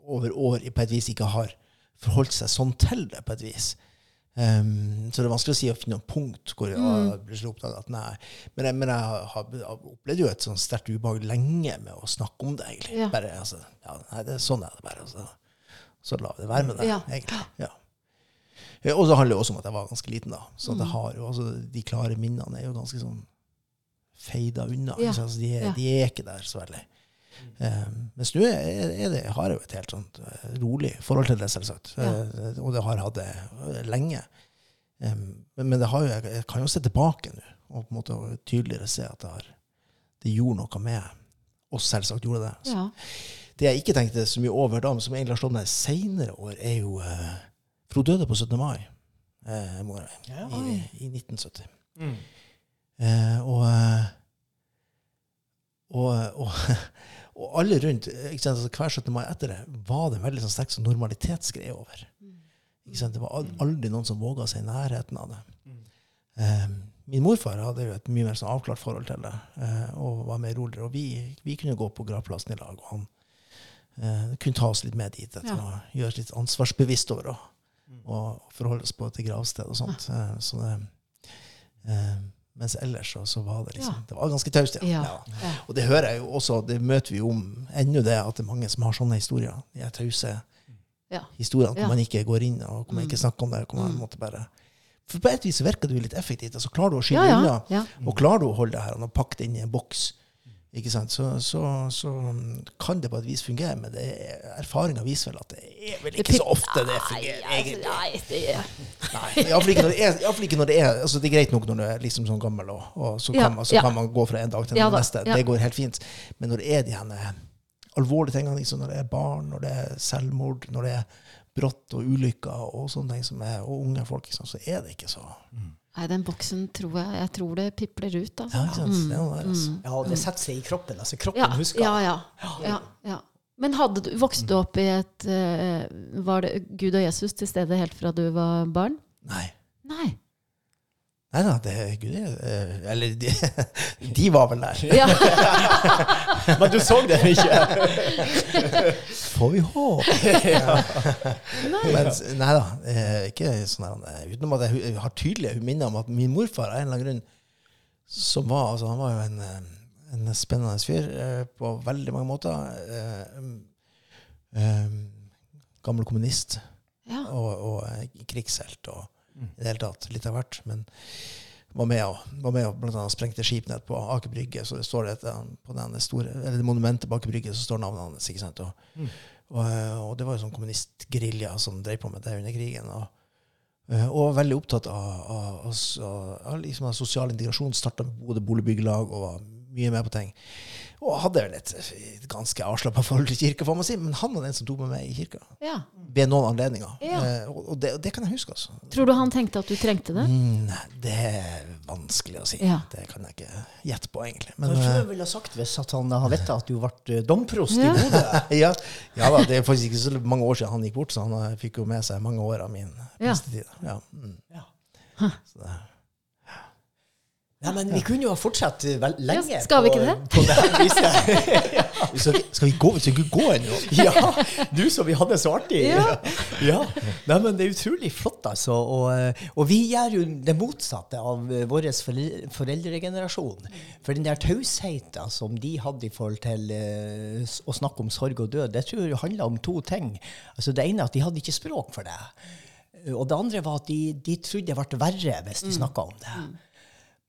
over år på et vis ikke har forholdt seg sånn til det, på et vis. Um, så det er vanskelig å si å finne noen punkt hvor jeg blir så opptatt at nei. Men jeg, men jeg har, har opplevd jo et sånn sterkt ubehag lenge med å snakke om det, egentlig. Ja. Bare, altså, ja, nei, det, sånn er det bare. Altså. Så la vi det være med det, Ja. egentlig. Ja. Og så handler det også om at jeg var ganske liten, da. Så mm. har jo, altså, de klare minnene er jo ganske sånn feida unna. Ja. Altså, de, er, de er ikke der så veldig. Um, mens nå er, er det, har jeg jo et helt sånt eh, rolig forhold til det, selvsagt. Ja. Eh, og det har hatt det lenge. Um, men, men det har jo, jeg, jeg kan jo se tilbake nå og på en måte tydeligere se at det, har, det gjorde noe med oss, selvsagt gjorde det. Så Ja. det jeg ikke tenkte så mye over da, men som egentlig har slått meg senere år, er jo eh, For hun døde på 17. mai, eh, mora Ja. i, i 1970. Mm. Eh, og, og, og, og alle rundt, ikke sant, altså hver 17. mai etter det, var det veldig sånn sterk sånn normalitetsgreie over. Ikke sant? Det var aldri noen som våga seg i nærheten av det. Um, min morfar hadde jo et mye mer sånn avklart forhold til det, uh, og var mer roligere. Og vi, vi kunne gå på gravplassen i lag, og han uh, kunne ta oss litt med dit etter Ja. å gjøre oss litt ansvarsbevisst over det, og forholde oss på til gravsted og sånt. Uh, så det, eh, mens ellers så, så var det liksom. Det var ganske taust, ja. Ja. Og det hører jeg jo også, det møter vi jo om ennå, det at det er mange som har sånne historier. De er tause Ja. historiene hvor man ikke går inn og hvor man ikke Mm. snakker om det. Hvor man Mm. måtte bare For på et vis virker jo litt effektivt. altså Klarer du å ja, unna, og klarer du å holde det her og pakke det inn i en boks, ikke sant? Så, så, så kan det på et vis fungere. Men det er- erfaringa viser vel at det er vel ikke så ofte det fungerer, egentlig. Nei, det, Nei, Iallfall ikke når det er, i ikke når det er altså Det er greit nok når du er liksom sånn gammel, og, og så, Ja, kan man, så ja. kan man gå fra en dag til Ja den da, neste. ja. Det går helt fint. Men når det er de henne alvorlige tingene, liksom, når det er barn, når det er selvmord, når det er brått og ulykker og sånne ting som er, og unge folk, liksom, så er det ikke så Nei, den boksen tror jeg Jeg tror det pipler ut. Altså. Ja, ikke sant? Det er der, altså. Ja, det setter seg i kroppen. altså Kroppen Ja, husker. ja, ja, ja, ja. Men hadde du, vokste du opp i et uh, Var det Gud og Jesus til stede helt fra du var barn? Nei. Nei. Nei da, det er Gud eh, Eller de, de var vel der. Ja. Men du så dem ikke? Får vi håpe. Mens, nei da, eh, ikke sånn der, eh, utenom at jeg har tydelige minner om at min morfar av en eller annen grunn som var, altså Han var jo en, en spennende fyr på veldig mange måter. Gammel kommunist ja. og, og krigshelt og i det hele tatt litt av hvert. Men var med og, var med og blant annet sprengte skip ned på Aker Brygge. Så det står det på den store, eller det monumentet på Aker Brygge så står navnet hans. ikke sant? Og, og, eh, og det var jo sånn kommunistgerilja som drev på med det under krigen. Og, eh, og var veldig opptatt av, av, av, av, liksom, sosial integrasjon. Starta med Bodø boligbyggelag og var mye med på ting. Og hadde vel et, ganske avslappa forhold til kirka, får man si. Men han var den som tok meg med i kirka. ja. Ved noen anledninger. Ja. Eh, og det, og det kan jeg huske, altså. Tror du han tenkte at du trengte det? Mm, nei, det er vanskelig å si. Ja. Det kan jeg ikke gjette på, egentlig. Men tror eh, jeg ville ha sagt hvis at han har visst at du ble eh, domprost Ja. i Bodø? ja, ja da, det er faktisk ikke så mange år siden han gikk bort, så han eh, fikk jo med seg mange år av min prestetid. Ja. Mm. Ja. Så det, Nei, men vi kunne jo ha fortsatt lenge Ja, skal vi på, ikke det? på det her viset. Vi, skal vi gå? Vi skal ikke gå ennå. ja, du som vi hadde så artig. Ja. ja. Nei, men det er utrolig flott, altså. Og, og vi gjør jo det motsatte av vår foreldregenerasjon. For den der tausheten som de hadde i forhold til eh, å snakke om sorg og død, det tror jeg handla om to ting. Altså Det ene er at de hadde ikke språk for det. Og det andre var at de, de trodde det ble verre hvis de snakka om det.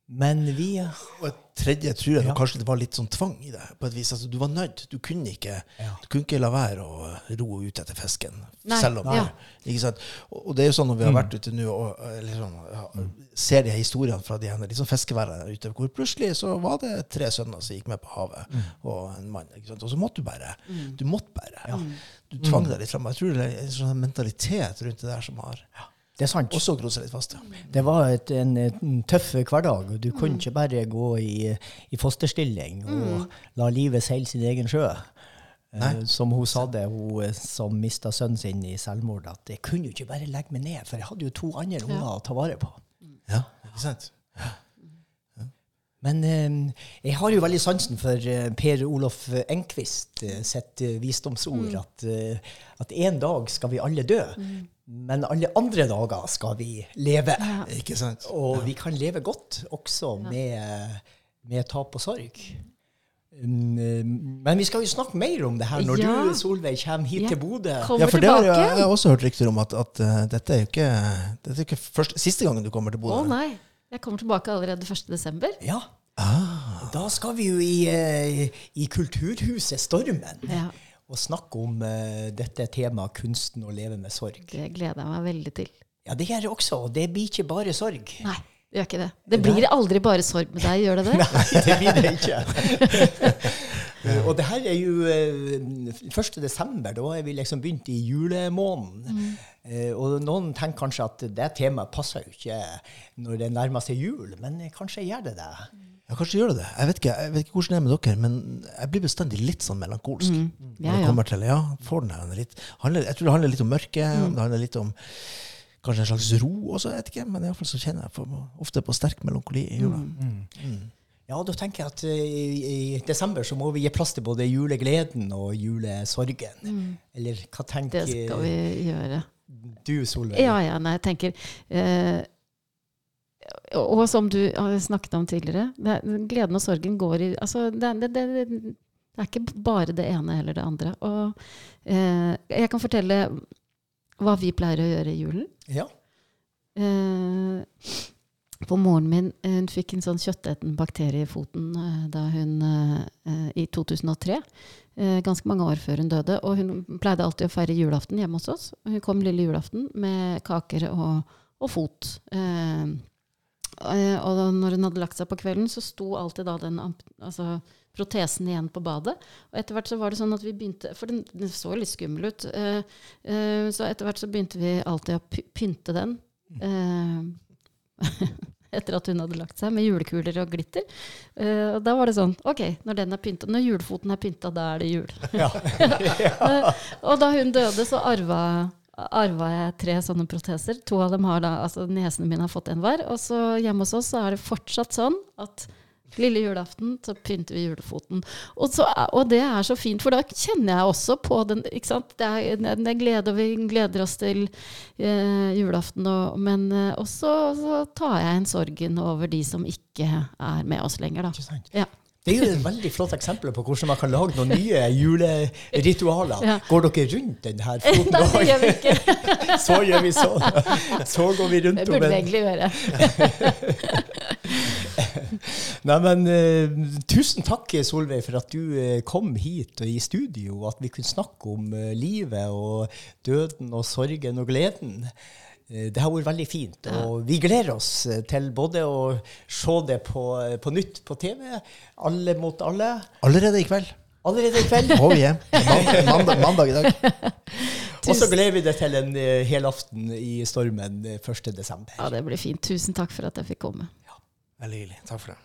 Men vi Og et tredje tror jeg kanskje det var litt sånn tvang i det. på et vis. Altså, du var nødt. Du kunne ikke, du kunne ikke la være å ro ut etter fisken. Selv om ja. ikke sant? Og, og det er jo sånn når vi har vært ute nå og eller sånn, ser de her historiene fra de her liksom fiskeværene ute, hvor plutselig så var det tre sønner som gikk med på havet, og en mann. ikke sant? Og så måtte du bare. Du måtte bare. Du tvang deg litt fram. Jeg tror det er en sånn mentalitet rundt det der som har Det er sant. også grodd seg litt fast. Ja. Det var et, en, en tøff hverdag. og Du kunne ikke bare gå i, i fosterstilling og la livet seile sin egen sjø. Nei. som hun sa det, hun eh, som mista sønnen sin i selvmord, at jeg kunne jo ikke bare legge meg ned, for jeg hadde jo to andre unger å ta vare på. ja, ikke sant? Men eh, jeg har jo veldig sansen for eh, Per Olof Enquist eh, sitt eh, visdomsord, at, eh, at en dag skal vi alle dø, men alle andre dager skal vi leve. Ikke sant? Og vi kan leve godt også med, med tap og sorg. Mm, Men vi skal jo snakke mer om det her når Ja. du Solveig, kommer hit Ja. til Bodø. Ja, for det har jeg, jeg har også hørt rykter om at, at eh, dette er jo ikke, dette er ikke første, siste gangen du kommer til Å nei. Jeg kommer tilbake allerede 1. desember. Ja. Ah, Da skal vi jo i, eh, i Kulturhuset Stormen Ja. Og snakke om uh, dette temaet kunsten å leve med sorg. Det gleder jeg meg veldig til. Ja, det gjør jeg også. og Det blir ikke bare sorg. Nei, det gjør ikke det. Det blir aldri bare sorg med deg, gjør det det? Nei, det blir det ikke. og det her er jo eh, 1. desember, da er vi liksom begynt i julemåneden. Eh, og noen tenker kanskje at det temaet passer jo ikke når det nærmer seg jul, men kanskje gjør det det. Ja, kanskje gjør det det. Jeg vet, ikke, jeg vet ikke hvordan det er med dere, men jeg blir bestandig litt sånn melankolsk. Ja, Når det ja. kommer til, ja, får den her litt, handler, jeg tror det handler litt om mørke, det handler litt om kanskje en slags ro også, jeg vet ikke, men i hvert fall så kjenner jeg på, ofte på sterk melankoli i jula. Ja, da tenker jeg at eh, i, i desember så må vi gi plass til både julegleden og julesorgen. Eller hva tenker Det skal vi gjøre. du, Solveig? Ja, ja, nei, jeg tenker eh, og, som du snakket om tidligere, det, gleden og sorgen går i altså, det, det, det, er ikke bare det ene eller det andre. Og eh, jeg kan fortelle hva vi pleier å gjøre i julen. Ja. Eh, på moren min eh, hun fikk en sånn kjøttetende bakterie i foten eh, da hun, eh, i 2003. Eh, ganske mange år før hun døde. Og hun pleide alltid å feire julaften hjemme hos oss. Hun kom lille julaften med kaker og, og fot. Eh, og når hun hadde lagt seg på kvelden, så sto alltid da den altså, protesen igjen på badet. Og etter hvert så var det sånn at vi begynte For den, den så litt skummel ut. Uh, uh, så etter hvert så begynte vi alltid å pynte den. Uh, etter at hun hadde lagt seg, med julekuler og glitter. Eh, og da var det sånn OK, når den er pynta, når julfoten er pynta, da er det jul. Ja. Eh, og da hun døde, så arva, arva jeg tre sånne proteser. To av dem har da, altså Nesene mine har fått en hver. Og så hjemme hos oss så er det fortsatt sånn at lille julaften så pynter vi julefoten. Og, så, og det er så fint, for da kjenner jeg også på den ikke sant? Det er det er glede, og vi gleder oss til eh, julaften. Og, men eh, også så tar jeg en sorgen over de som ikke er med oss lenger, da. Ikke sant? Ja. Det er jo et veldig flott eksempel på hvordan man kan lage noen nye juleritualer. Ja. Går dere rundt den her foten? Nei, det gjør vi ikke. Så gjør vi sånn. Så går vi rundt Det om burde vi en egentlig gjøre. Nei, men uh, Tusen takk, Solveig, for at du uh, kom hit i studio, og at vi kunne snakke om uh, livet og døden og sorgen og gleden. Eh, det har vært veldig fint, og vi gleder oss eh, til både å se det på, eh, på nytt på TV, Alle mot alle, Allerede i kveld. allerede i kveld. Må vi hjem. Mandag, mandag, mandag i dag. Og så gleder vi det til en helaften i stormen eh, 1. desember. Ja, det blir fint. Tusen takk for at jeg fikk komme. Ja, Veldig hyggelig. Takk for det.